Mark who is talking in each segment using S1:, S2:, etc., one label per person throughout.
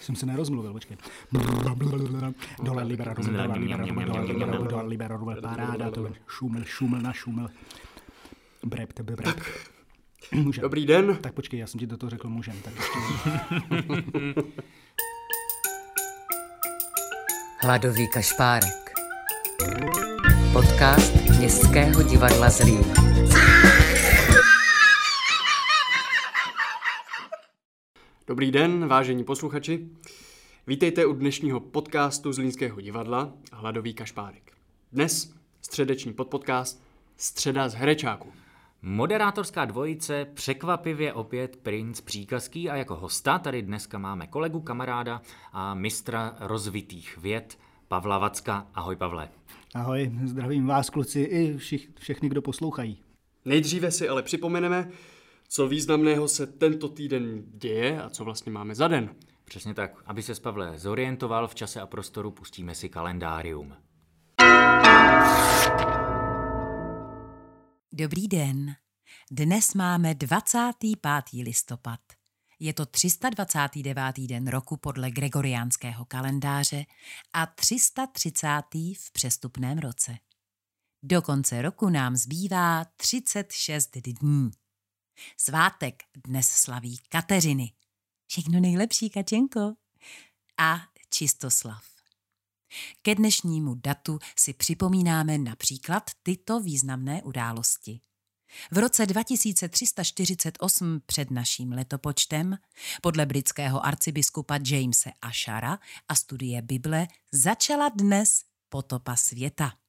S1: Jsem se nerozmluvil, počkej. Dole libera, dole libera, dole libera, dole libera, paráda, to šumel, šumel na šumel. Brep, tebe brep. Můžem.
S2: Dobrý den.
S1: Tak počkej, já jsem ti do toho řekl můžem. Tak ještě...
S3: Hladový kašpárek. Podcast Městského divadla Zlín.
S2: Dobrý den, vážení posluchači. Vítejte u dnešního podcastu Zlínského divadla Hladový kašpárek. Dnes středeční podpodcast Středa z herečáku.
S4: Moderátorská dvojice, překvapivě opět princ příkazký a jako hosta tady dneska máme kolegu, kamaráda a mistra rozvitých věd Pavla Vacka. Ahoj Pavle.
S1: Ahoj, zdravím vás kluci i všich, všechny, kdo poslouchají.
S2: Nejdříve si ale připomeneme, co významného se tento týden děje a co vlastně máme za den.
S4: Přesně tak, aby se Pavle zorientoval v čase a prostoru, pustíme si kalendárium.
S3: Dobrý den. Dnes máme 25. listopad. Je to 329. den roku podle gregoriánského kalendáře a 330. v přestupném roce. Do konce roku nám zbývá 36 dní. Svátek dnes slaví Kateřiny. Všechno nejlepší, Kačenko. A Čistoslav. Ke dnešnímu datu si připomínáme například tyto významné události. V roce 2348 před naším letopočtem podle britského arcibiskupa Jamese Ashara a studie Bible začala dnes potopa světa.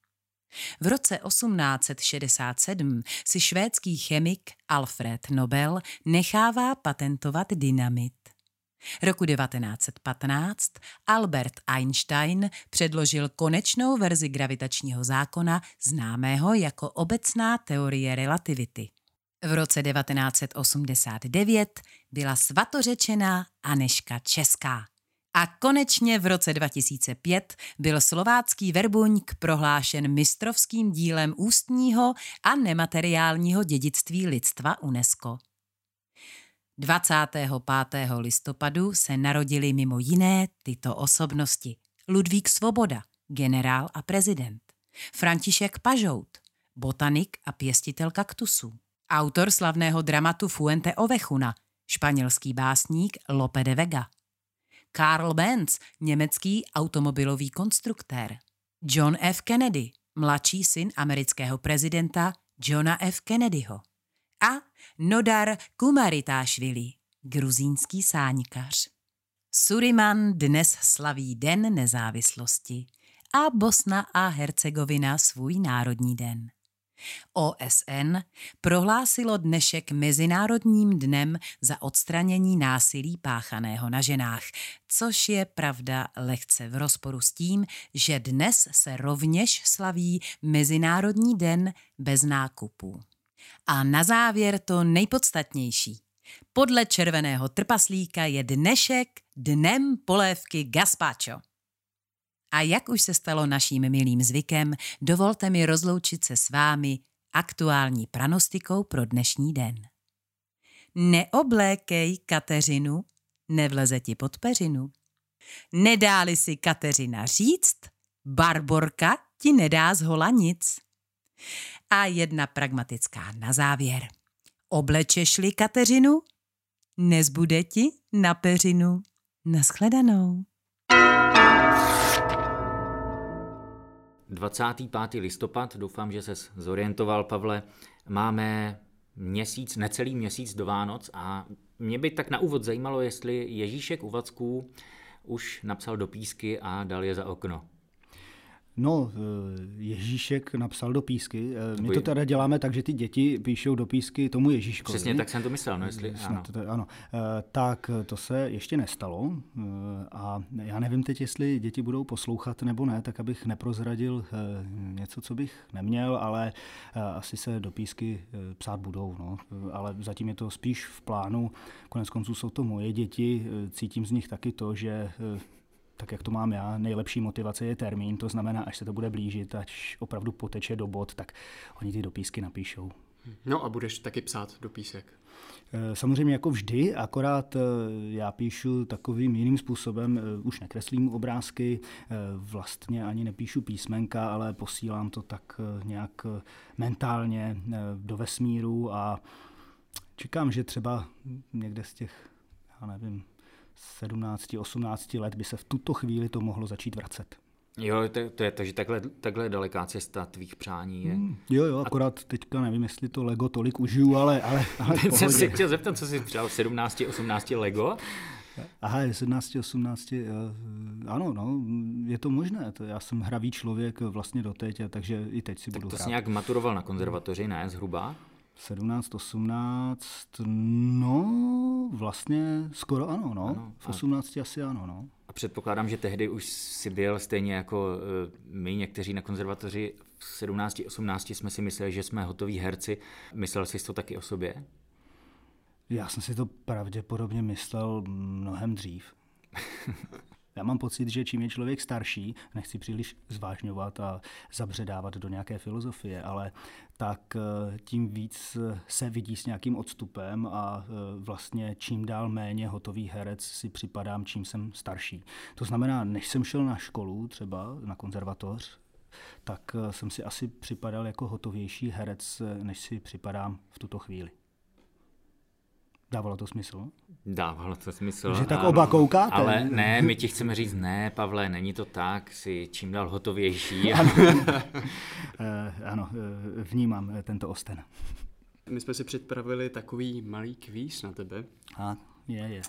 S3: V roce 1867 si švédský chemik Alfred Nobel nechává patentovat dynamit. Roku 1915 Albert Einstein předložil konečnou verzi gravitačního zákona známého jako obecná teorie relativity. V roce 1989 byla svatořečená Aneška Česká. A konečně v roce 2005 byl slovácký verbuňk prohlášen mistrovským dílem ústního a nemateriálního dědictví lidstva UNESCO. 25. listopadu se narodili mimo jiné tyto osobnosti. Ludvík Svoboda, generál a prezident. František Pažout, botanik a pěstitel kaktusů. Autor slavného dramatu Fuente Ovechuna, španělský básník Lope de Vega. Karl Benz, německý automobilový konstruktér. John F. Kennedy, mladší syn amerického prezidenta Johna F. Kennedyho. A Nodar Kumaritášvili, gruzínský sáňkař. Suriman dnes slaví Den nezávislosti a Bosna a Hercegovina svůj národní den. OSN prohlásilo dnešek Mezinárodním dnem za odstranění násilí páchaného na ženách, což je pravda lehce v rozporu s tím, že dnes se rovněž slaví Mezinárodní den bez nákupů. A na závěr to nejpodstatnější. Podle červeného trpaslíka je dnešek dnem polévky gazpacho. A jak už se stalo naším milým zvykem, dovolte mi rozloučit se s vámi aktuální pranostikou pro dnešní den. Neoblékej Kateřinu, nevleze ti pod peřinu. Nedáli si Kateřina říct, Barborka ti nedá z hola nic. A jedna pragmatická na závěr. Oblečeš-li Kateřinu, nezbude ti na peřinu. Naschledanou.
S4: 25. listopad, doufám, že se zorientoval, Pavle, máme měsíc, necelý měsíc do Vánoc a mě by tak na úvod zajímalo, jestli Ježíšek u Vacků už napsal do písky a dal je za okno.
S1: No, eh, Ježíšek napsal do písky. Eh, my to teda děláme tak, že ty děti píšou do písky tomu Ježíškovi.
S4: Přesně tak jsem to myslel, no jestli
S1: ano. To, ano. Eh, tak to se ještě nestalo a já nevím teď, jestli děti budou poslouchat nebo ne, tak abych neprozradil něco, co bych neměl, ale asi se do písky psát budou. No. Ale zatím je to spíš v plánu. Konec konců jsou to moje děti, cítím z nich taky to, že tak jak to mám já, nejlepší motivace je termín, to znamená, až se to bude blížit, až opravdu poteče do bod, tak oni ty dopísky napíšou.
S2: No a budeš taky psát dopísek.
S1: Eh, samozřejmě jako vždy, akorát eh, já píšu takovým jiným způsobem, eh, už nekreslím obrázky, vlastně ani nepíšu písmenka, ale posílám to tak nějak mentálně do vesmíru a čekám, že třeba někde z těch, já nevím, 17, 18 let by se v tuto chvíli to mohlo začít vracet.
S4: Jo, to, to je, takže takhle, takhle daleká cesta tvých přání je. Hmm,
S1: jo, jo, akorát a... teďka nevím, jestli to Lego tolik užiju, ale, ale, ale
S4: jsem si chtěl zeptat, co jsi přál, 17, 18 Lego?
S1: Aha, 17, 18, ano, no, je to možné. To já jsem hravý člověk vlastně doteď, takže i teď si tak budu
S4: to
S1: hrát.
S4: jsi nějak maturoval na konzervatoři, ne, zhruba?
S1: 17, 18, no vlastně skoro ano, no. Ano, v 18 a... asi ano, no.
S4: A předpokládám, že tehdy už si byl stejně jako eh, my někteří na konzervatoři v 17, 18 jsme si mysleli, že jsme hotoví herci. Myslel jsi to taky o sobě?
S1: Já jsem si to pravděpodobně myslel mnohem dřív. Já mám pocit, že čím je člověk starší, nechci příliš zvážňovat a zabředávat do nějaké filozofie, ale tak eh, tím víc se vidí s nějakým odstupem a eh, vlastně čím dál méně hotový herec si připadám, čím jsem starší. To znamená, než jsem šel na školu, třeba na konzervatoř, tak eh, jsem si asi připadal jako hotovější herec, než si připadám v tuto chvíli. Dávalo to smysl?
S4: Dávalo to smysl.
S1: Že tak oba koukáte?
S4: Ale ne, my ti chceme říct, ne, Pavle, není to tak, jsi čím dál hotovější.
S1: ano, eh, ano eh, vnímám eh, tento osten.
S2: My jsme si připravili takový malý kvíz na tebe.
S1: A, je, je.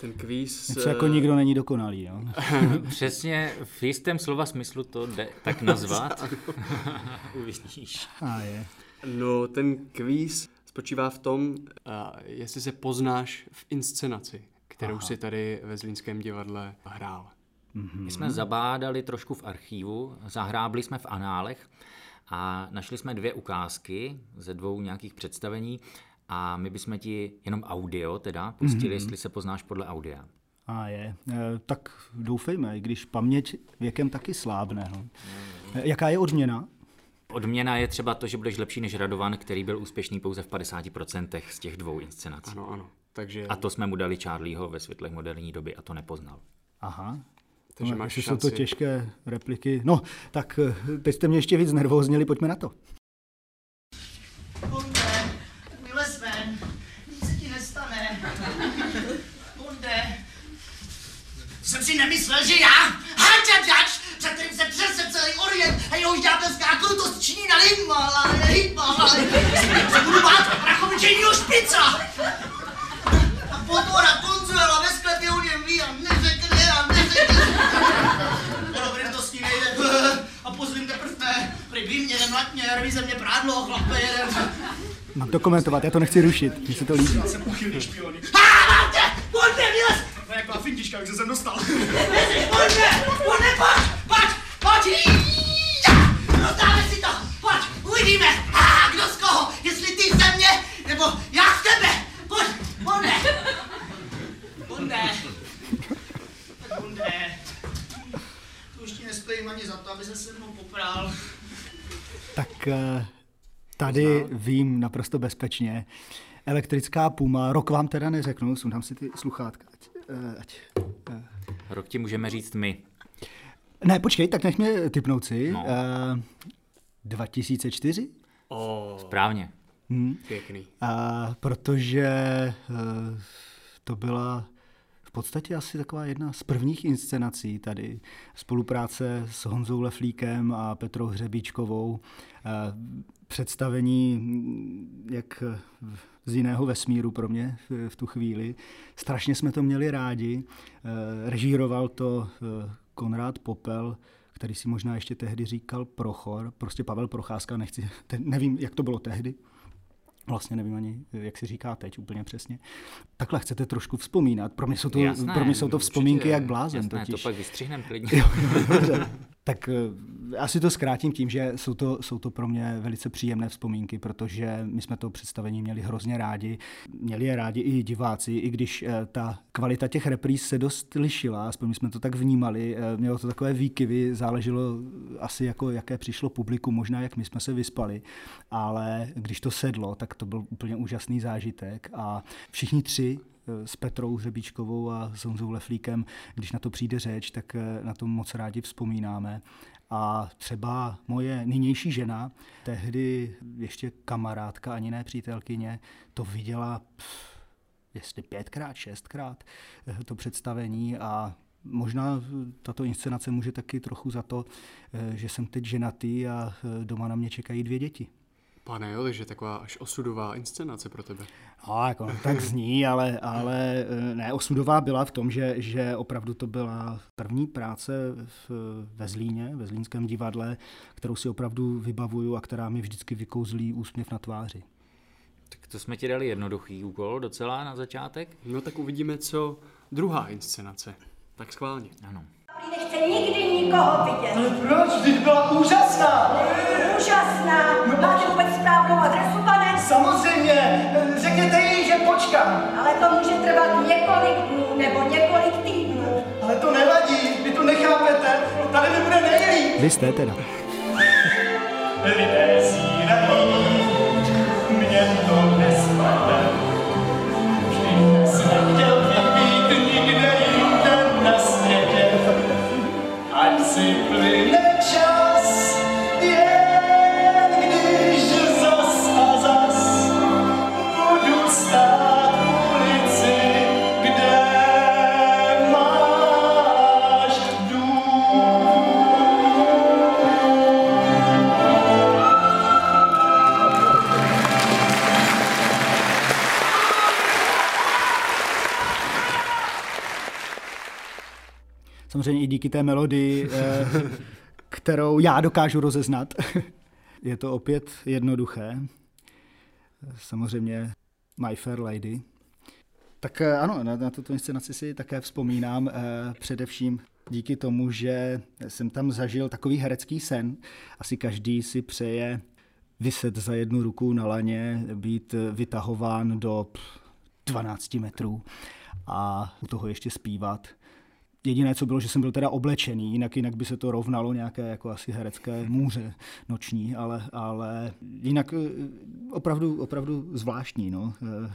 S2: Ten kvíz...
S1: Něco jako nikdo není dokonalý, jo?
S4: Přesně v jistém slova smyslu to jde tak nazvat. Uvidíš.
S1: A je.
S2: No, ten kvíz spočívá v tom, uh, jestli se poznáš v inscenaci, kterou Aha. si tady ve Zlínském divadle hrál.
S4: Mm-hmm. My jsme zabádali trošku v archívu, zahrábli jsme v análech a našli jsme dvě ukázky ze dvou nějakých představení a my bychom ti jenom audio teda pustili, mm-hmm. jestli se poznáš podle audia.
S1: A je, e, tak doufejme, i když paměť věkem taky slábne. No. E, jaká je odměna?
S4: Odměna je třeba to, že budeš lepší než Radovan, který byl úspěšný pouze v 50% z těch dvou inscenací.
S2: Ano, ano. Takže...
S4: A to jsme mu dali Charlieho ve světlech moderní doby a to nepoznal.
S1: Aha. Takže no, máš šanci. jsou to těžké repliky. No, tak eh, teď jste mě ještě víc nervóznili, pojďme na to.
S5: Bunde, vylez ven, nic se ti nestane. Bunde. Jsem si nemyslel, že já, hačačač, před kterým se celý Orient a jehož ďábelská krutost činí na Himalaj, Himalaj, se budu bát rachovičejního špica. A potvora Consuela ve sklepě o něm ví a neřekne a neřekne. Dobrý, to s ní nejde. A pozvím teprve ne. Prý mě, nemlatně, rví ze mě prádlo, chlape jeden.
S1: Mám to komentovat, já to nechci rušit, mně se to líbí.
S5: Já jsem uchylný špiony. Ha, mám tě! Pojďte, vylez!
S2: To je jako fintička, jak se sem dostal.
S5: Pojďte, pojďte, pojď, pojď, pojď, Rozdáme si to, pojď, uvidíme. A kdo z koho, jestli ty ze mě, nebo já z tebe. Pojď, Bonde. Bonde. Bonde. To už ti nestojím ani za to, aby se se mnou poprál.
S1: Tak eh, tady vím naprosto bezpečně. Elektrická puma, rok vám teda neřeknu, sundám si ty sluchátka. Ať, eh, ať,
S4: eh. Rok ti můžeme říct my.
S1: Ne, počkej, tak nech mě typnout si. No. Uh, 2004?
S4: Oh. Správně.
S1: Hmm.
S2: Pěkný.
S1: Uh, protože uh, to byla v podstatě asi taková jedna z prvních inscenací tady. Spolupráce s Honzou Leflíkem a Petrou Hřebíčkovou. Uh, představení jak z jiného vesmíru pro mě v, v tu chvíli. Strašně jsme to měli rádi. Uh, režíroval to uh, Konrád Popel, který si možná ještě tehdy říkal Prochor, prostě Pavel Procházka, nechci, te, nevím, jak to bylo tehdy, Vlastně nevím ani, jak si říká teď úplně přesně. Takhle chcete trošku vzpomínat. Pro mě jsou to,
S4: jasné,
S1: pro mě jsou to vzpomínky jak blázen.
S4: Jasné,
S1: totiž.
S4: to pak vystřihneme klidně. Jo,
S1: tak eh, asi to zkrátím tím, že jsou to, jsou to pro mě velice příjemné vzpomínky, protože my jsme to představení měli hrozně rádi. Měli je rádi i diváci, i když eh, ta kvalita těch repríz se dost lišila, aspoň jsme to tak vnímali. Eh, mělo to takové výkyvy, záleželo asi jako jaké přišlo publiku, možná jak my jsme se vyspali, ale když to sedlo, tak to byl úplně úžasný zážitek a všichni tři eh, s Petrou Hřebíčkovou a s Honzou Leflíkem, když na to přijde řeč, tak na to moc rádi vzpomínáme. A třeba moje nynější žena, tehdy ještě kamarádka, ani ne přítelkyně, to viděla pff, jestli pětkrát, šestkrát eh, to představení a Možná tato inscenace může taky trochu za to, eh, že jsem teď ženatý a eh, doma na mě čekají dvě děti.
S2: Pane, jo, takže taková až osudová inscenace pro tebe.
S1: No, jako, tak zní, ale, ale ne, osudová byla v tom, že, že opravdu to byla první práce v, ve Zlíně, ve Zlínském divadle, kterou si opravdu vybavuju a která mi vždycky vykouzlí úsměv na tváři.
S4: Tak to jsme ti dali jednoduchý úkol docela na začátek.
S2: No tak uvidíme, co druhá inscenace. Tak schválně.
S4: Ano.
S6: Nechce nikdy nikoho vidět.
S5: Ale proč? Vždyť byla úžasná.
S6: Úžasná. Máte vůbec správnou adresu, pane?
S5: Samozřejmě. Řekněte jí, že počkám.
S6: Ale to může trvat několik dnů nebo několik týdnů.
S5: Ale to nevadí, vy to nechápete. Tady mi bude nejlíp.
S1: Vy jste teda.
S5: Lidé zírají, mě to nespadne. Si
S1: Samozřejmě i díky té melodii, eh, kterou já dokážu rozeznat. Je to opět jednoduché. Samozřejmě My Fair Lady. Tak eh, ano, na, na tuto inscenaci si také vzpomínám eh, především díky tomu, že jsem tam zažil takový herecký sen. Asi každý si přeje vyset za jednu ruku na laně, být vytahován do pff, 12 metrů a u toho ještě zpívat. Jediné, co bylo, že jsem byl teda oblečený, jinak, jinak by se to rovnalo nějaké jako asi herecké můře noční, ale, ale jinak eh, opravdu, opravdu zvláštní no, eh,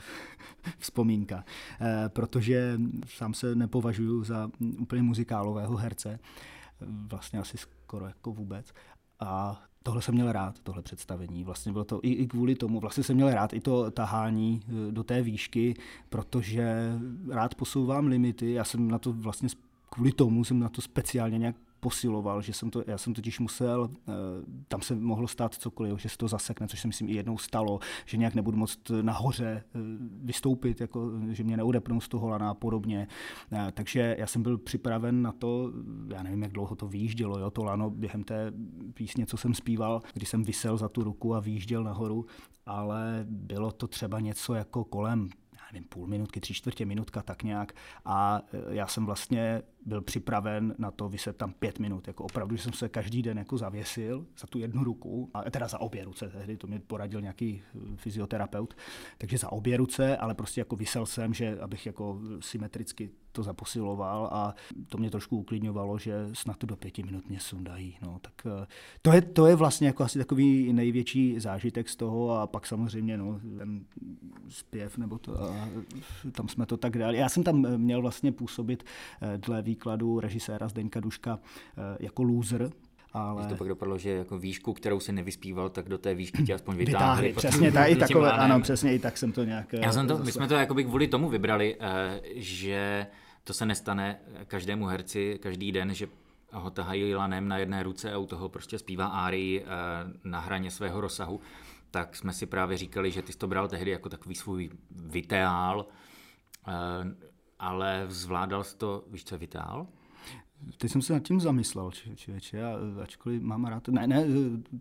S1: vzpomínka, Eh, protože sám se nepovažuji za úplně muzikálového herce, vlastně asi skoro jako vůbec. A tohle jsem měl rád, tohle představení. Vlastně bylo to i, i kvůli tomu, vlastně jsem měl rád i to tahání do té výšky, protože rád posouvám limity. Já jsem na to vlastně kvůli tomu jsem na to speciálně nějak posiloval, že jsem to, já jsem totiž musel, eh, tam se mohlo stát cokoliv, že se to zasekne, což se myslím i jednou stalo, že nějak nebudu moct nahoře eh, vystoupit, jako, že mě neudepnou z toho lana a podobně. Eh, Takže já jsem byl připraven na to, já nevím, jak dlouho to výjíždělo, jo, to lano během té písně, co jsem zpíval, když jsem vysel za tu ruku a výjížděl nahoru, ale bylo to třeba něco jako kolem nevím, půl minutky, tři čtvrtě minutka, tak nějak. A já jsem vlastně byl připraven na to vyset tam pět minut. Jako opravdu, že jsem se každý den jako zavěsil za tu jednu ruku, a teda za obě ruce, tehdy to mě poradil nějaký e, fyzioterapeut, takže za obě ruce, ale prostě jako vysel jsem, že abych jako symetricky to zaposiloval a to mě trošku uklidňovalo, že snad to do pěti minut mě sundají. No, tak e, to je, to je vlastně jako asi takový největší zážitek z toho a pak samozřejmě no, ten zpěv nebo to, a tam jsme to tak dali. Já jsem tam měl vlastně působit eh, dle výkladu režiséra Zdeňka Duška eh, jako loser, ale...
S4: Když to pak dopadlo, že jako výšku, kterou si nevyspíval, tak do té výšky tě aspoň vytáhli.
S1: Vytáhli, přesně tak, i takové, ano, přesně i tak jsem to nějak...
S4: Já jsem to, my
S1: zase-
S4: jsme to jakoby kvůli tomu vybrali, eh, že to se nestane každému herci každý den, že ho tahají lanem na jedné ruce a u toho prostě zpívá árii eh, na hraně svého rozsahu, tak jsme si právě říkali, že ty jsi to bral tehdy jako takový svůj viteál, eh, ale zvládal jsi to, víš co je viteál?
S1: Teď jsem se nad tím zamyslel, či- člověče, já, ačkoliv mám rád, ne, ne,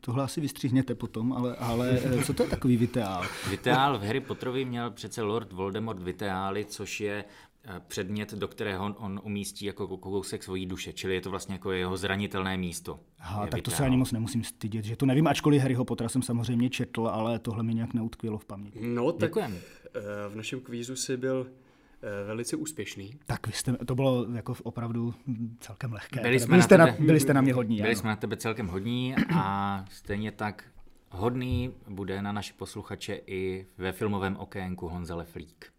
S1: tohle asi vystříhněte potom, ale, ale eh, co to je takový viteál?
S4: Viteál v Harry Potterovi měl přece Lord Voldemort viteály, což je eh, předmět, do kterého on, on umístí jako kousek svojí duše, čili je to vlastně jako jeho zranitelné místo.
S1: Aha, tak to se ani moc nemusím stydět, že to nevím, ačkoliv Harryho Pottera jsem samozřejmě četl, ale tohle mi nějak neutkvělo v paměti.
S2: No, tak
S4: Děkujem.
S2: eh, v našem kvízu si byl velice úspěšný.
S1: Tak vy jste, to bylo jako opravdu celkem lehké.
S4: Byli jsme
S1: byli,
S4: na
S1: jste na,
S4: tebe-
S1: byli jste na mě hodní.
S4: Byli
S1: ano.
S4: jsme na tebe celkem hodní a stejně tak hodný bude na naše posluchače i ve filmovém okénku Honza Leflík.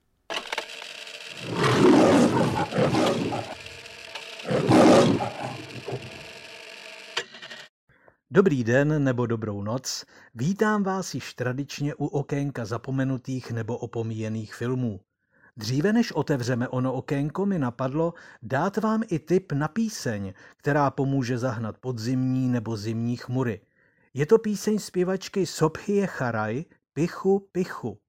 S7: Dobrý den nebo dobrou noc, vítám vás již tradičně u okénka zapomenutých nebo opomíjených filmů. Dříve než otevřeme ono okénko, mi napadlo dát vám i tip na píseň, která pomůže zahnat podzimní nebo zimní chmury. Je to píseň zpěvačky Sobhie Charaj Pichu Pichu.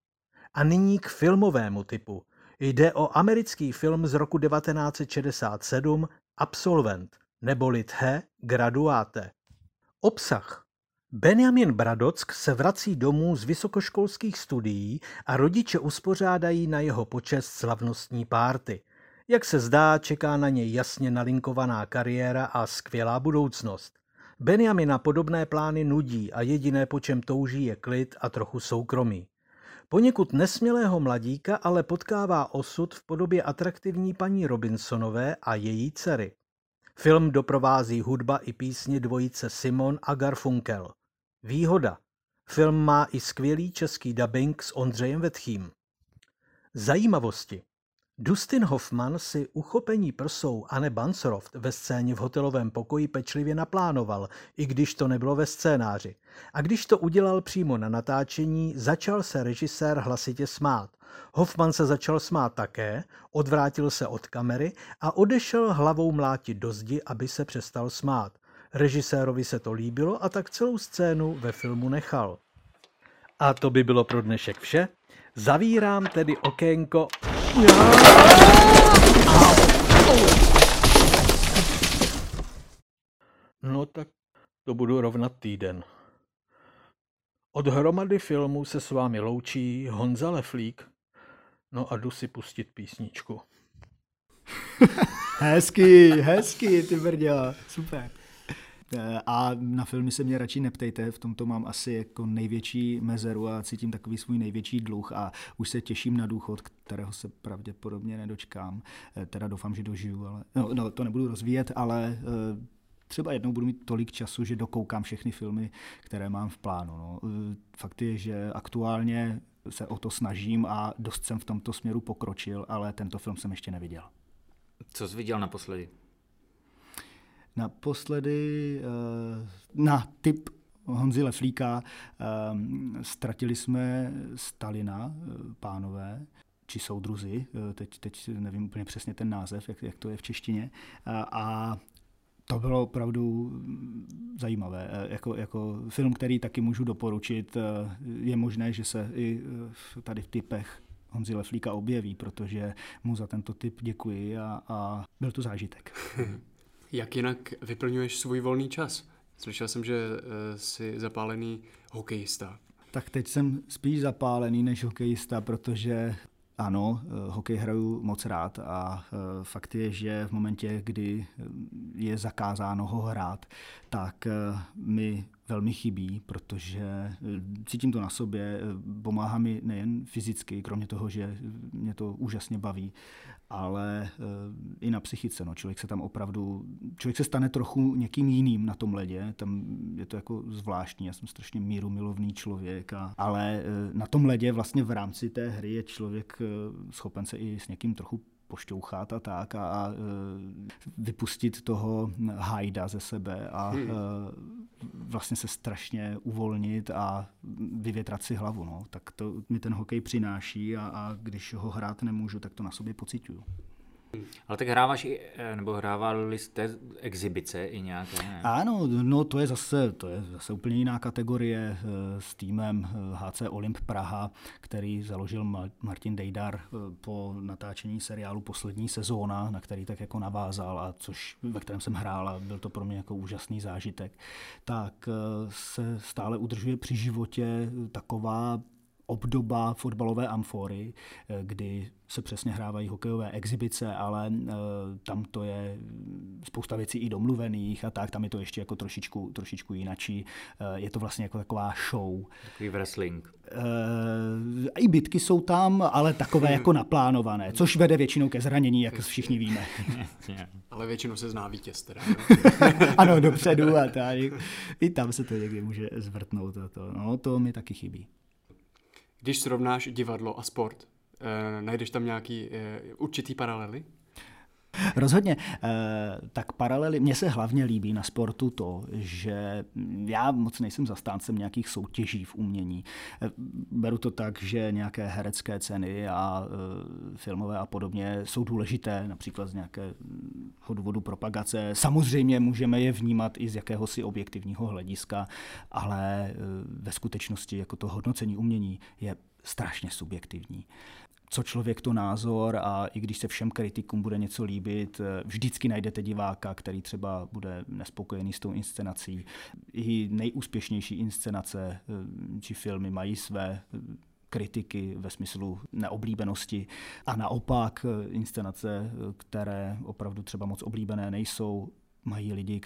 S7: A nyní k filmovému typu. Jde o americký film z roku 1967 Absolvent, neboli The Graduate. Obsah. Benjamin Bradock se vrací domů z vysokoškolských studií a rodiče uspořádají na jeho počest slavnostní párty. Jak se zdá, čeká na něj jasně nalinkovaná kariéra a skvělá budoucnost. Benjamina podobné plány nudí a jediné, po čem touží, je klid a trochu soukromí. Poněkud nesmělého mladíka ale potkává osud v podobě atraktivní paní Robinsonové a její dcery. Film doprovází hudba i písně dvojice Simon a Garfunkel. Výhoda. Film má i skvělý český dubbing s Ondřejem Vetchým. Zajímavosti. Dustin Hoffman si uchopení prsou Anne Bancroft ve scéně v hotelovém pokoji pečlivě naplánoval, i když to nebylo ve scénáři. A když to udělal přímo na natáčení, začal se režisér hlasitě smát. Hoffman se začal smát také, odvrátil se od kamery a odešel hlavou mlátit do zdi, aby se přestal smát. Režisérovi se to líbilo a tak celou scénu ve filmu nechal. A to by bylo pro dnešek vše. Zavírám tedy okénko. No tak to budu rovnat týden. Od hromady filmů se s vámi loučí Honza Leflík. No a jdu si pustit písničku.
S1: Hezky, hezky, ty brďo, super. Eh, A na filmy se mě radši neptejte, v tomto mám asi jako největší mezeru a cítím takový svůj největší dluh a už se těším na důchod, kterého se pravděpodobně nedočkám. Eh, Teda doufám, že dožiju, ale no, no to nebudu rozvíjet, ale eh, třeba jednou budu mít tolik času, že dokoukám všechny filmy, které mám v plánu. No. Fakt je, že aktuálně se o to snažím a dost jsem v tomto směru pokročil, ale tento film jsem ještě neviděl.
S4: Co jsi viděl naposledy?
S1: Naposledy eh, na tip Honzi Leflíka eh, ztratili jsme Stalina, eh, pánové, či soudruzi, teď, teď nevím úplně přesně ten název, jak, jak to je v češtině, a, to bylo opravdu zajímavé. Jako, jako film, který taky můžu doporučit, je možné, že se i tady v typech Honzi Leflíka objeví, protože mu za tento tip děkuji a, a byl to zážitek.
S2: Jak jinak vyplňuješ svůj volný čas? Slyšel jsem, že eh, jsi zapálený hokejista.
S1: Tak teď jsem spíš zapálený než hokejista, protože ano, eh, hokej hraju moc rád a eh, fakt je, že v momentě, kdy je zakázáno ho hrát, tak mi velmi chybí, protože cítím to na sobě, pomáhá mi nejen fyzicky, kromě toho, že mě to úžasně baví, ale eh, i na psychice. No. Člověk se tam opravdu, člověk se stane trochu někým jiným na tom ledě, tam je to jako zvláštní, já jsem strašně míru milovný člověk, a, ale eh, na tom ledě vlastně v rámci té hry je člověk eh, schopen se i s někým trochu pošťouchat a tak a, a vypustit toho hajda ze sebe a hmm. vlastně se strašně uvolnit a vyvětrat si hlavu. No. Tak to mi ten hokej přináší a, a když ho hrát nemůžu, tak to na sobě pocituju.
S4: Ale tak hráváš i, eh, nebo hrávali jste exibice i nějaké, ne?
S1: Ano, no to je zase, to je zase úplně jiná kategorie eh, s týmem eh, HC Olymp Praha, který založil Ma- Martin Dejdar eh, po natáčení seriálu Poslední sezóna, na který tak jako navázal a což, ve kterém jsem hrál a byl to pro mě jako úžasný zážitek, tak eh, se stále udržuje při životě taková obdoba fotbalové amfory, eh, kdy se přesně hrávají hokejové exibice, ale uh, tam to je spousta věcí i domluvených a tak, tam je to ještě jako trošičku, trošičku jinačí. Uh, je to vlastně jako taková show.
S4: Takový wrestling.
S1: I bitky jsou tam, ale takové jako naplánované, což vede většinou ke zranění, jak všichni víme.
S2: ale většinou se zná vítěz teda.
S1: ano, dopředu a tak. I tam se to někdy může zvrtnout. To, no, to mi taky chybí.
S2: Když srovnáš divadlo a sport, eh, najdeš tam nějaký eh, určitý paralely?
S1: Rozhodně. Eh, tak paralely, mně se hlavně líbí na sportu to, že já moc nejsem zastáncem nějakých soutěží v umění. Eh, beru to tak, že nějaké herecké ceny a eh, filmové a podobně jsou důležité, například z nějakého důvodu propagace. Samozřejmě můžeme je vnímat i z jakéhosi objektivního hlediska, ale ve skutečnosti jako to hodnocení umění je strašně subjektivní co člověk to názor a i když se všem kritikům bude něco líbit, eh, vždycky najdete diváka, který třeba bude nespokojený s tou inscenací. I nejúspěšnější inscenace eh, či filmy mají své eh, kritiky ve smyslu neoblíbenosti a naopak inscenace, které opravdu třeba moc oblíbené nejsou, mají lidi,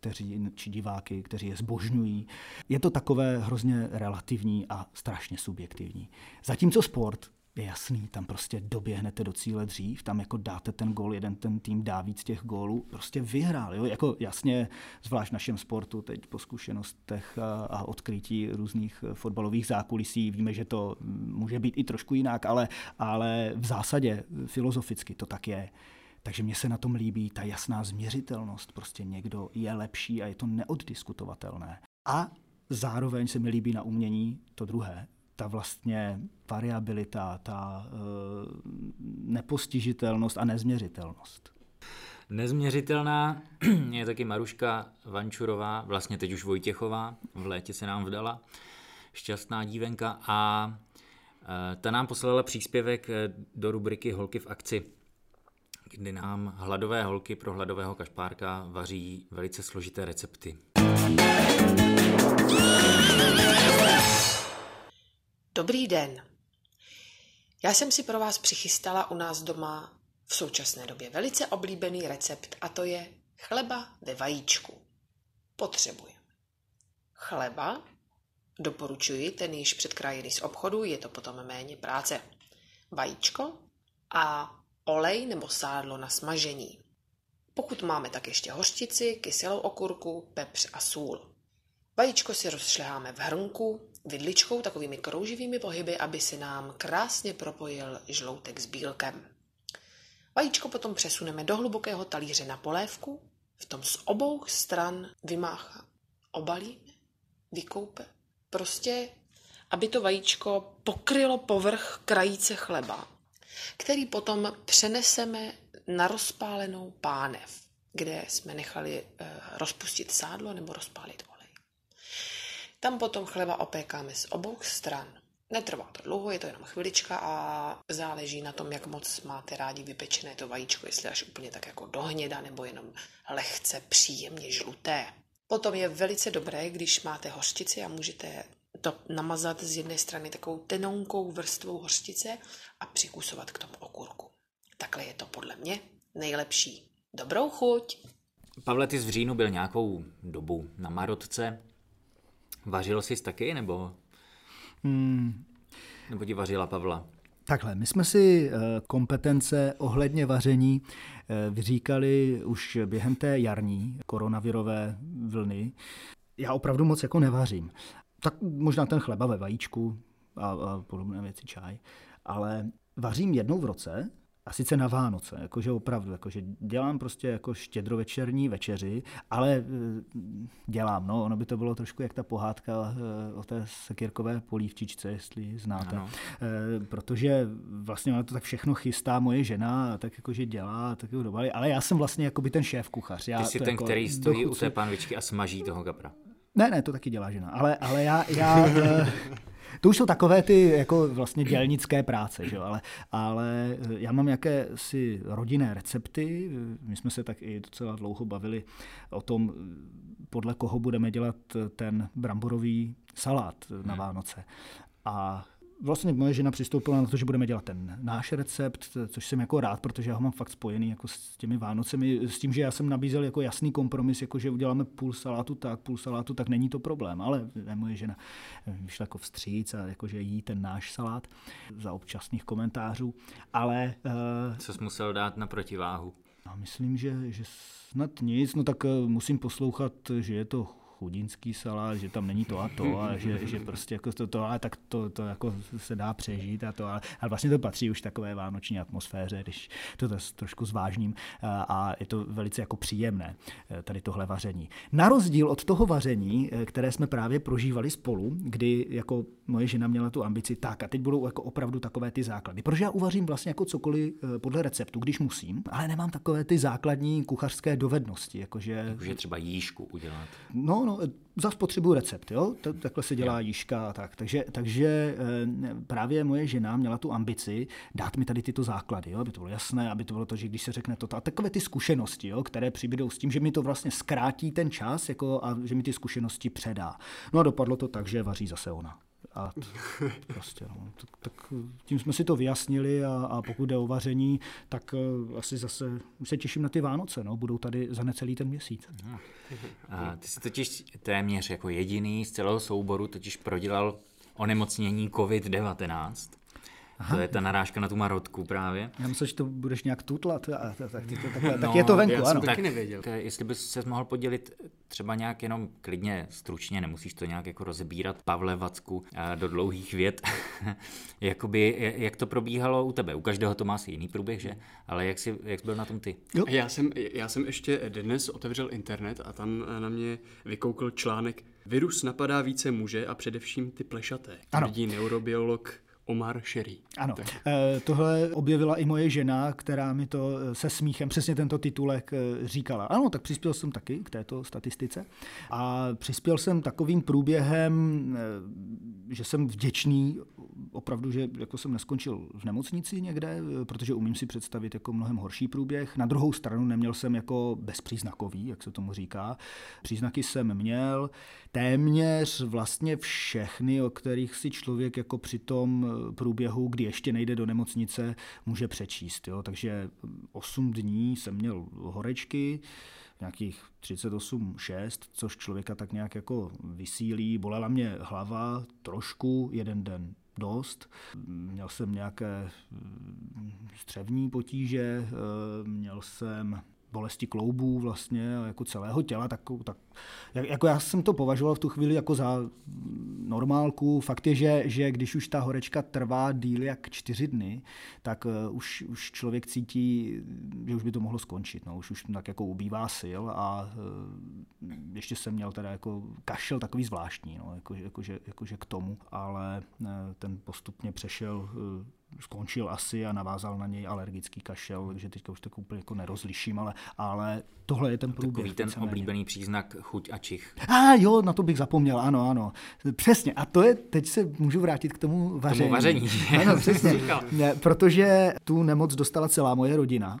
S1: kteří, či diváky, kteří je zbožňují. Je to takové hrozně relativní a strašně subjektivní. Zatímco sport je jasný, tam prostě doběhnete do cíle dřív, tam jako dáte ten gol, jeden ten tým dá víc těch gólů, prostě vyhrál. Jo? Jako jasně, zvlášť v našem sportu, teď po zkušenostech a, a odkrytí různých fotbalových zákulisí, víme, že to může být i trošku jinak, ale, ale v zásadě filozoficky to tak je. Takže mně se na tom líbí ta jasná změřitelnost. Prostě někdo je lepší a je to neoddiskutovatelné. A zároveň se mi líbí na umění to druhé, ta vlastně variabilita, ta uh, nepostižitelnost a nezměřitelnost.
S4: Nezměřitelná je taky Maruška Vančurová, vlastně teď už Vojtěchová, v létě se nám vdala, šťastná dívenka a uh, ta nám poslala příspěvek eh, do rubriky Holky v akci, kdy nám hladové holky pro hladového kašpárka vaří velice složité recepty.
S8: Dobrý den. Já jsem si pro vás přichystala u nás doma v současné době velice oblíbený recept a to je chleba ve vajíčku. Potřebujeme chleba, doporučuji ten již předkrájený z obchodu, je to potom méně práce. Vajíčko a olej nebo sádlo na smažení. Pokud máme tak ještě hořčici, kyselou okurku, pepř a sůl. Vajíčko si rozšleháme v hrnku, vidličkou takovými krouživými pohyby, aby se nám krásně propojil žloutek s bílkem. Vajíčko potom přesuneme do hlubokého talíře na polévku, v tom z obou stran vymáchá, obalíme, vykoupe. Prostě, aby to vajíčko pokrylo povrch krajíce chleba, který potom přeneseme na rozpálenou pánev, kde jsme nechali e, rozpustit sádlo nebo rozpálit tam potom chleba opékáme z obou stran. Netrvá to dlouho, je to jenom chvilička a záleží na tom, jak moc máte rádi vypečené to vajíčko, jestli až úplně tak jako dohněda nebo jenom lehce příjemně žluté. Potom je velice dobré, když máte hořčici a můžete to namazat z jedné strany takovou tenonkou vrstvou hořčice a přikusovat k tomu okurku. Takhle je to podle mě nejlepší. Dobrou chuť!
S4: Pavle, ty z říjnu byl nějakou dobu na Marotce. Vařil jsi taky, nebo? Hmm. Nebo ti vařila Pavla?
S1: Takhle, my jsme si eh, kompetence ohledně vaření eh, vyříkali už během té jarní koronavirové vlny. Já opravdu moc jako nevařím. Tak možná ten chleba ve vajíčku a, a podobné věci, čaj. Ale vařím jednou v roce a sice na Vánoce, jakože opravdu, jakože dělám prostě jako štědrovečerní večeři, ale e, dělám, no, ono by to bylo trošku jak ta pohádka e, o té sekirkové polívčičce, jestli znáte. Ano. E, protože vlastně ono to tak všechno chystá moje žena, tak jakože dělá, tak jo, dobali, ale já jsem vlastně jako by ten šéf kuchař. Já
S4: Ty jsi ten, jako který stojí dochucu... u té panvičky a smaží toho kapra.
S1: Ne, ne, to taky dělá žena, ale, ale já, já to už jsou takové ty jako vlastně dělnické práce, že jo? Ale, ale eh, já mám jaké si rodinné recepty, my jsme se tak i docela dlouho bavili o tom, podle koho budeme dělat ten bramborový salát na hmm. Vánoce. A vlastně moje žena přistoupila na to, že budeme dělat ten náš recept, což jsem jako rád, protože já ho mám fakt spojený jako s těmi Vánocemi, s tím, že já jsem nabízel jako jasný kompromis, jako že uděláme půl salátu tak, půl salátu tak, není to problém, ale moje žena vyšla jako vstříc a jako, že jí ten náš salát za občasných komentářů, ale...
S4: Uh, Co jsi musel dát na protiváhu?
S1: Já myslím, že, že snad nic, no tak uh, musím poslouchat, že je to chudinský salát, že tam není to a to a že, že prostě jako to, to ale tak to, to jako se dá přežít a to, ale, ale vlastně to patří už takové vánoční atmosféře, když to, to trošku zvážním a, a je to velice jako příjemné, eh, tady tohle vaření. Na rozdíl od toho vaření, eh, které jsme právě prožívali spolu, kdy jako moje žena měla tu ambici, tak a teď budou jako opravdu takové ty základy. Protože já uvařím vlastně jako cokoliv eh, podle receptu, když musím, ale nemám takové ty základní kuchařské dovednosti, jakože...
S4: Jakože třeba jížku udělat.
S1: No, no, za spotřebu recept, jo? Takhle se dělá jížka a tak. Takže, takže eh, právě moje žena měla tu ambici dát mi tady tyto základy, jo? aby to bylo jasné, aby to bylo to, že když se řekne toto. A takové ty zkušenosti, jo? které přibydou s tím, že mi to vlastně zkrátí ten čas jako, a že mi ty zkušenosti předá. No a dopadlo to tak, že vaří zase ona a prostě, no, tak, tak tím jsme si to vyjasnili a, a pokud jde o vaření, tak uh, asi zase se těším na ty Vánoce, no, budou tady za necelý ten měsíc.
S4: A ty jsi totiž téměř jako jediný z celého souboru totiž prodělal onemocnění COVID-19. Aha. To je ta narážka na tu marotku právě.
S1: Já myslím, že to budeš nějak tutlat, a, tak, tak, tak, tak no, je to venku, já
S2: jsem
S1: ano.
S2: taky nevěděl.
S4: Tak, jestli bys se mohl podělit třeba nějak jenom klidně stručně, nemusíš to nějak jako rozebírat, Pavle Vacku, do dlouhých vět, jakoby, jak to probíhalo u tebe. U každého to má asi jiný průběh, že? Ale jak jsi, jak jsi byl na tom ty?
S2: Jo. Já, jsem, já jsem ještě dnes otevřel internet a tam na mě vykoukl článek Virus napadá více muže a především ty plešaté. Ano. Vidí neurobiolog Omar Sherry.
S1: Ano, tak. Eh, tohle objevila i moje žena, která mi to eh, se smíchem přesně tento titulek eh, říkala. Ano, tak přispěl jsem taky k této statistice a přispěl jsem takovým průběhem, že jsem vděčný opravdu, že jako jsem neskončil v nemocnici někde, protože umím si představit jako mnohem horší průběh. Na druhou stranu neměl jsem jako bezpříznakový, jak se tomu říká. Příznaky jsem měl téměř vlastně všechny, o kterých si člověk jako při tom průběhu, kdy ještě nejde do nemocnice, může přečíst. Jo? Takže 8 dní jsem měl horečky, nějakých 38,6, což člověka tak nějak jako vysílí. Bolela mě hlava trošku, jeden den dost. Měl jsem nějaké střevní potíže, měl jsem bolesti kloubů vlastně, jako celého těla, tak, tak jako já jsem to považoval v tu chvíli jako za normálku. Fakt je, že, že když už ta horečka trvá díl jak čtyři dny, tak uh, už, už člověk cítí, že už by to mohlo skončit. No. Už, už tak jako ubývá sil a uh, ještě jsem měl teda jako kašel takový zvláštní, no, jako, jako, že, jako, že k tomu, ale uh, ten postupně přešel skončil asi a navázal na něj alergický kašel, takže teďka už tak úplně jako nerozliším, ale, ale tohle je ten průběh.
S4: Takový ten víceméně. oblíbený příznak chuť a čich.
S1: A jo, na to bych zapomněl, ano, ano. Přesně, a to je, teď se můžu vrátit k tomu vaření. K
S4: tomu vaření.
S1: ano, přesně. ne, protože tu nemoc dostala celá moje rodina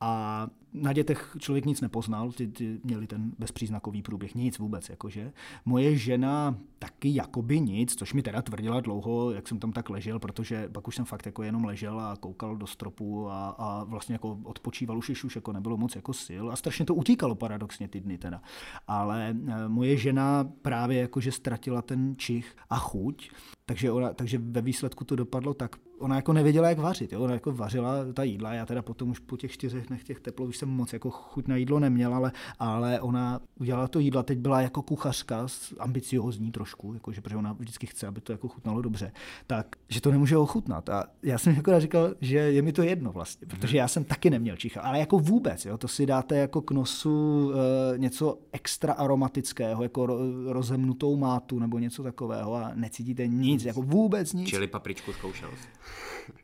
S1: a na dětech člověk nic nepoznal, ty, ty měli ten bezpříznakový průběh, nic vůbec, jakože. Moje žena taky jakoby nic, což mi teda tvrdila dlouho, jak jsem tam tak ležel, protože pak už jsem fakt jako jenom ležel a koukal do stropu a, a vlastně jako odpočíval už, už jako nebylo moc jako sil a strašně to utíkalo paradoxně ty dny teda. Ale e, moje žena právě jakože ztratila ten čich a chuť, takže, ona, takže ve výsledku to dopadlo tak, ona jako nevěděla, jak vařit. Jo? Ona jako vařila ta jídla, já teda potom už po těch čtyřech dnech těch teplo už jsem moc jako chuť na jídlo neměl, ale, ale ona udělala to jídlo, teď byla jako kuchařka, ambiciozní trošku, jako, že, protože ona vždycky chce, aby to jako chutnalo dobře, tak, že to nemůže ochutnat. A já jsem jako říkal, že je mi to jedno vlastně, protože já jsem taky neměl čicha, ale jako vůbec, jo? to si dáte jako k nosu e, něco extra aromatického, jako ro, rozemnutou mátu nebo něco takového a necítíte nic, jako vůbec nic.
S4: Čili papričku zkoušel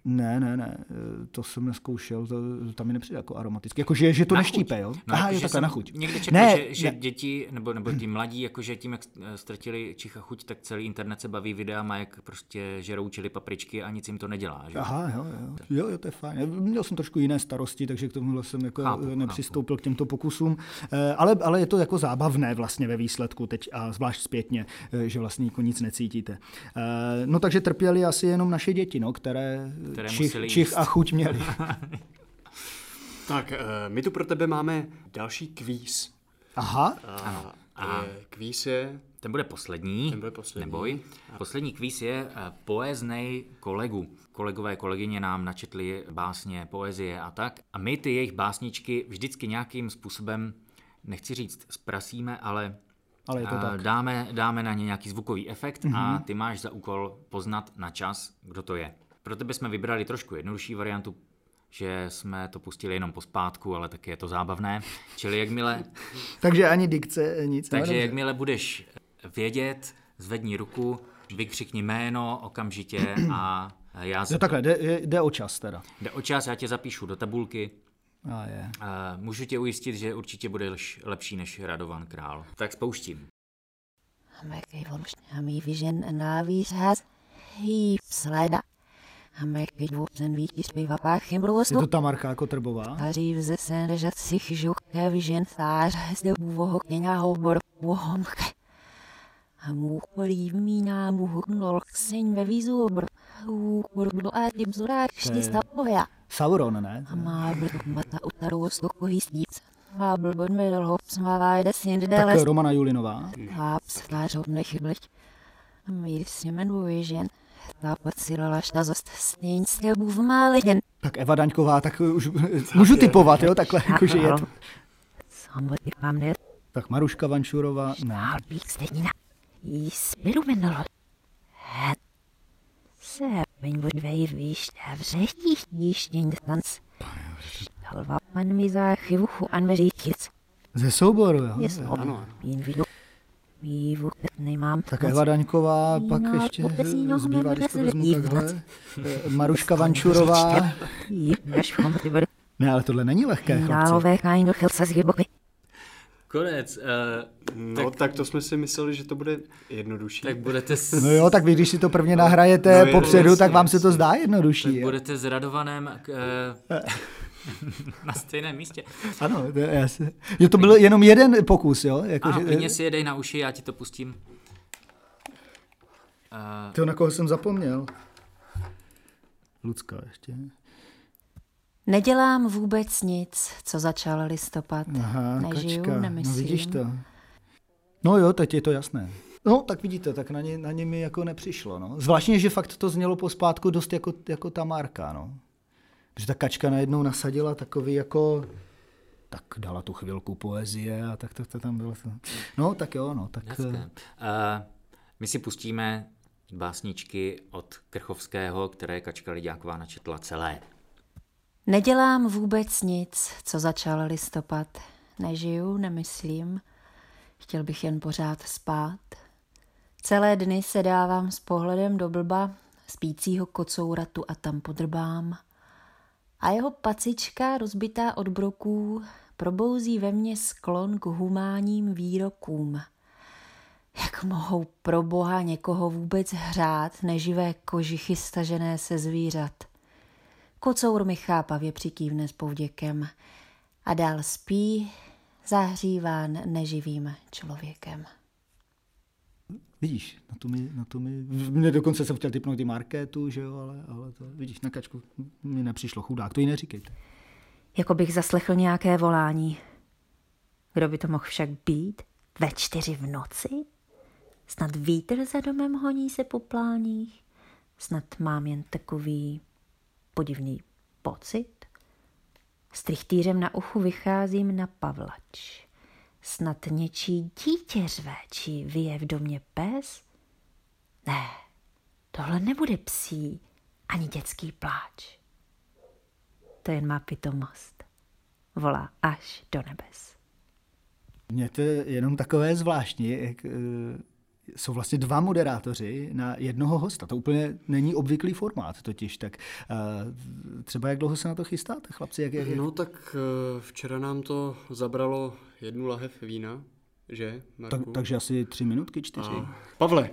S1: Ne, ne, ne, to jsem neskoušel, to, to tam mi nepřijde jako aromaticky. Jakože, že to
S4: Na
S1: neštípe, jo?
S4: No,
S1: Aha,
S4: jako,
S1: takhle
S4: jsem
S1: na chuť.
S4: Někde četl,
S1: ne,
S4: že, že
S1: ne.
S4: děti, nebo, nebo ty mladí, jakože tím, jak ztratili čich a chuť, tak celý internet se baví videama, jak prostě žerou čili papričky a nic jim to nedělá. Že?
S1: Aha, jo, jo, jo, jo, to je fajn. Měl jsem trošku jiné starosti, takže k tomuhle jsem jako
S4: Chápu,
S1: chápu, nepřistoupil chápu. k těmto pokusům. Eh, Ale, ale je to jako zábavné vlastně ve výsledku teď a zvlášť zpětně, eh, že vlastně jako nic necítíte. Eh, No takže trpěli asi jenom naše děti, no, které,
S4: Které
S1: čich,
S4: musely
S1: čich
S4: jíst.
S1: a chuť měli.
S2: Tak, eh, my tu pro tebe máme další kvíz.
S1: Aha,
S2: A,
S4: A-
S2: a kvíz je...
S4: Ten bude poslední.
S2: Ten bude poslední.
S4: Neboj. Poslední kvíz je eh, poeznej kolegu. Kolegové, kolegyně nám načetli básně, poezie a tak. A my ty jejich básničky vždycky nějakým způsobem, nechci říct zprasíme, ale,
S1: Ale je to
S4: eh,
S1: tak. Mhm.
S4: dáme, dáme na ně nějaký zvukový efekt mm-hmm. a ty máš za úkol poznat na čas, kdo to je. Pro tebe jsme vybrali trošku jednodušší variantu, že jsme to pustili jenom pospátku, ale taky je to zábavné. Čili jakmile
S1: takže ani dikce, nic. no,
S4: takže
S1: dobře.
S4: jakmile budeš vědět, zvedni ruku, vykřikni jméno okamžitě a já
S1: Jo,
S4: se...
S1: takhle, jde, jde o čas teda.
S4: Jde o čas, já tě zapíšu do tabulky.
S1: A je.
S4: A Můžu tě ujistit, že určitě budeš lepší než Radovan Král. Tak spouštím.
S9: Hami vision and avis has he sleda.
S1: Je to Tamarka Kotrbová?
S9: A řív ze sen, že si chyžuk vision thář zde úvoho kněňa hobor uhomke. A mu kolí míná mu huknul kseň ve vízu obr. Ukurgl a tím zurák šli stapoja.
S1: Sauron, ne?
S9: A má byl mata utarou stokový stíc. A byl bod medal hops má vájde sin.
S1: Tak Romana Julinová.
S9: Háps tvářou nechyblich. Mír si jmenuje žen.
S1: Tak Eva Daňková, tak už můžu typovat, jo, takhle, jakože je to.
S9: Samotný mám ne.
S1: Tak Maruška Vanšurová, ne.
S9: Harbík stejnina. Jí směru menalo. Het. Se, ven bod vej víš, a v řechtích díštěň tanc. Halva pan mi za chyvuchu anveříkic.
S1: Ze souboru, jo.
S9: Jest
S2: Ano.
S1: Eva Daňková, pak ještě zbývá, když to vezmu takhle. Eh, Maruška Vančurová. Ne, ale tohle není lehké, chlapci.
S4: Konec. Uh,
S2: No, tak, tak to jsme si mysleli, že to bude jednodušší.
S4: tak budete s,
S1: No jo, tak vy, když si to prvně nahrajete
S2: No
S1: no, popředu,
S2: jasně,
S1: tak vám se to zdá
S4: tak
S1: jednodušší. jo.
S4: budete s Radovanem k, uh, na stejném místě.
S1: Ano, to je jasné. Jo, to byl jenom jeden pokus, jo? Jako,
S4: Ano,
S1: že,
S4: klidně si jedej na uši, já ti to pustím. Uh,
S1: to, na koho jsem zapomněl. Lucka ještě.
S9: Nedělám vůbec nic, co začal listopad.
S1: Aha,
S9: Nežiju,
S1: kačka.
S9: nemyslím.
S1: No vidíš to. No jo, teď je to jasné. No, tak vidíte, tak na ně, na ně mi jako nepřišlo, no. Zvláštně, že fakt to znělo pospátku dost jako, jako ta Marka, no. Protože ta kačka najednou nasadila takový jako, tak dala tu chvilku poezie a tak to, to tam bylo. To. No, tak jo, no, tak... Eh,
S4: Uh, my si pustíme básničky od Krchovského, které Kačka Liďáková načetla celé.
S9: Nedělám vůbec nic, co začal listopad. Nežiju, nemyslím. Chtěl bych jen pořád spát. Celé dny se dávám s pohledem do blba, spícího kocoura tu a tam podrbám. A jeho pacička, rozbitá od broků, probouzí ve mně sklon k humánním výrokům. Jak mohou pro boha někoho vůbec hřát neživé kožichy stažené se zvířat? Kocour mi chápavě přikývne s povděkem a dál spí, zahříván neživým člověkem.
S1: Vidíš, na to mi, na to mi, mě dokonce jsem chtěl typnout i marketu, že jo, ale, ale to, vidíš, na kačku mi nepřišlo chudák, to jí neříkejte.
S9: Jako bych zaslechl nějaké volání. Kdo by to mohl však být? Ve čtyři v noci? Snad vítr za domem honí se po pláních? Snad mám jen takový podivný pocit? S trichtýřem na uchu vycházím na pavlač. Snad něčí dítě řve, či vyje v domě pes? Ne, tohle nebude psí, ani dětský pláč. To jen má pitomost. Volá až do nebes.
S1: Mně to je jenom takové zvláštní, jak, eh, jsou vlastně dva moderátoři na jednoho hosta. To úplně není obvyklý formát totiž. Tak uh, třeba jak dlouho se na to chystáte, chlapci? Jak, jak, jak...
S2: No tak uh, včera nám to zabralo jednu lahev vína, že, Marku?
S1: Tak, takže asi tři minutky, čtyři. A...
S2: Pavle,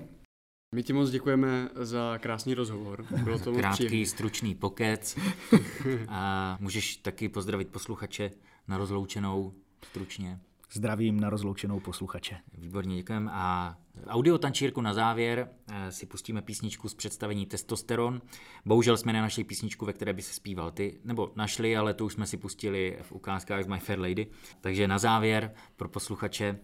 S2: my ti moc děkujeme za krásný rozhovor. Bylo to
S4: Krátký, příjemný. stručný pokec. A můžeš taky pozdravit posluchače na rozloučenou stručně.
S1: Zdravím na rozloučenou posluchače.
S4: Výborně, děkujeme. A audio tančírku na závěr eh, si pustíme písničku z představení Testosteron. Bohužel jsme nenašli písničku, ve které by se zpíval ty, nebo našli, ale to už jsme si pustili v ukázkách z My Fair Lady. Takže na závěr pro posluchače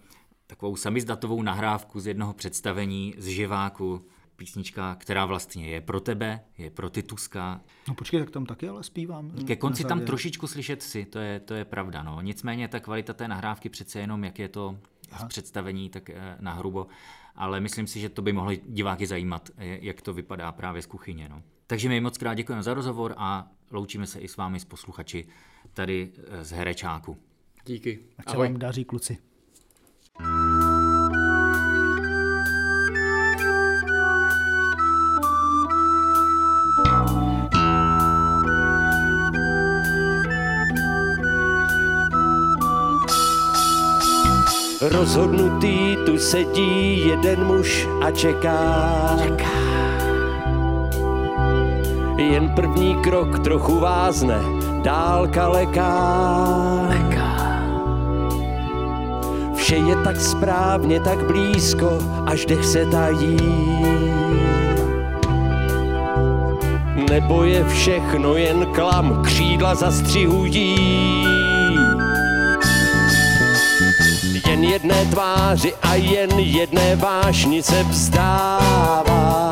S4: takovou samizdatovou nahrávku z jednoho představení z živáku písnička, která vlastně je pro tebe, je pro Tituska.
S1: No počkej, tak tam taky ale zpívám.
S4: Ke konci tam trošičku slyšet si, to je, to je pravda. No. Nicméně ta kvalita té nahrávky přece jenom, jak je to Aha. z představení, tak eh, na hrubo. Ale myslím si, že to by mohlo diváky zajímat, jak to vypadá právě z kuchyně. No. Takže my moc krát děkujeme za rozhovor a loučíme se i s vámi, s posluchači tady eh, z Herečáku.
S2: Díky.
S1: A vám daří kluci.
S10: Rozhodnutý tu sedí jeden muž a čeká. čeká. Jen první krok trochu vázne, dálka leká. leká. Vše je tak správně, tak blízko, až dech se tají. Nebo je všechno jen klam, křídla zastřihují jen jedné tváři a jen jedné vášnice vzdává.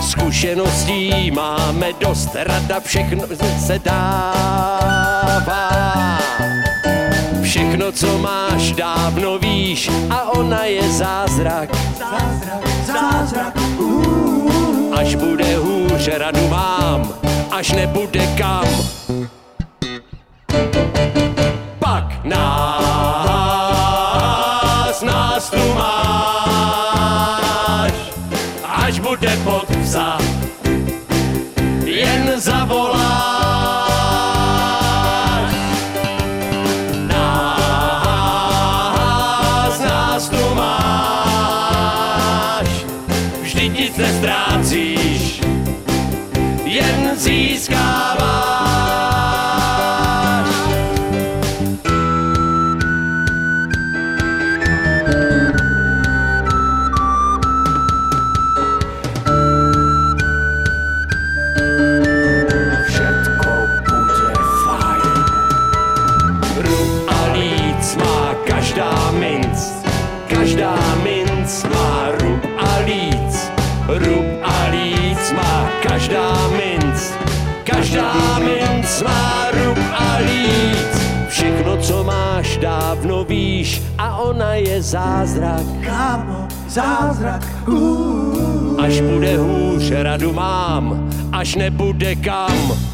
S10: Zkušeností máme dost, rada všechno se dává. Všechno, co máš, dávno víš a ona je zázrak. Zázrak, zázrak, Až bude hůř, radu mám, až nebude kam. Ona je zázrak.
S5: Kámo, zázrak. Uh.
S10: Až bude hůř, radu mám, až nebude kam.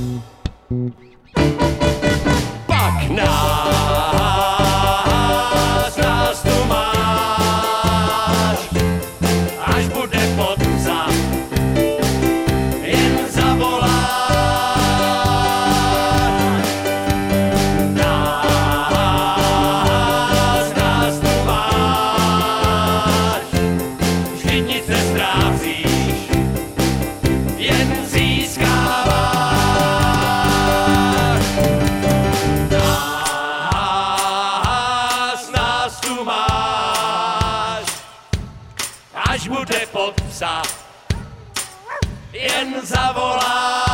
S10: Jen zavolá.